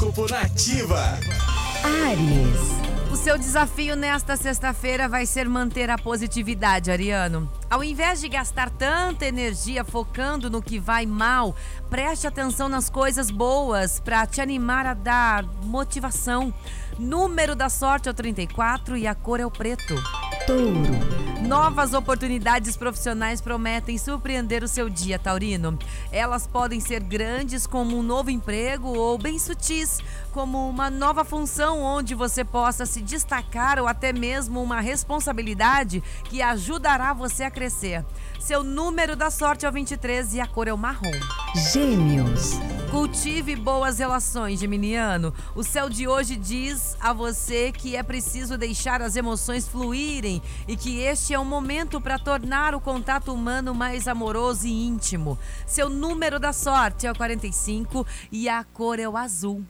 Horóscopo Nativa. Ares. O seu desafio nesta sexta-feira vai ser manter a positividade, Ariano. Ao invés de gastar tanta energia focando no que vai mal, preste atenção nas coisas boas para te animar a dar motivação. Número da sorte é o 34 e a cor é o preto. Touro. Novas oportunidades profissionais prometem surpreender o seu dia, Taurino. Elas podem ser grandes, como um novo emprego, ou bem sutis, como uma nova função onde você possa se destacar ou até mesmo uma responsabilidade que ajudará você a crescer. Seu número da sorte é o 23 e a cor é o marrom. Gêmeos. Cultive boas relações, Geminiano. O céu de hoje diz a você que é preciso deixar as emoções fluírem e que este é um momento para tornar o contato humano mais amoroso e íntimo. Seu número da sorte é o 45 e a cor é o azul.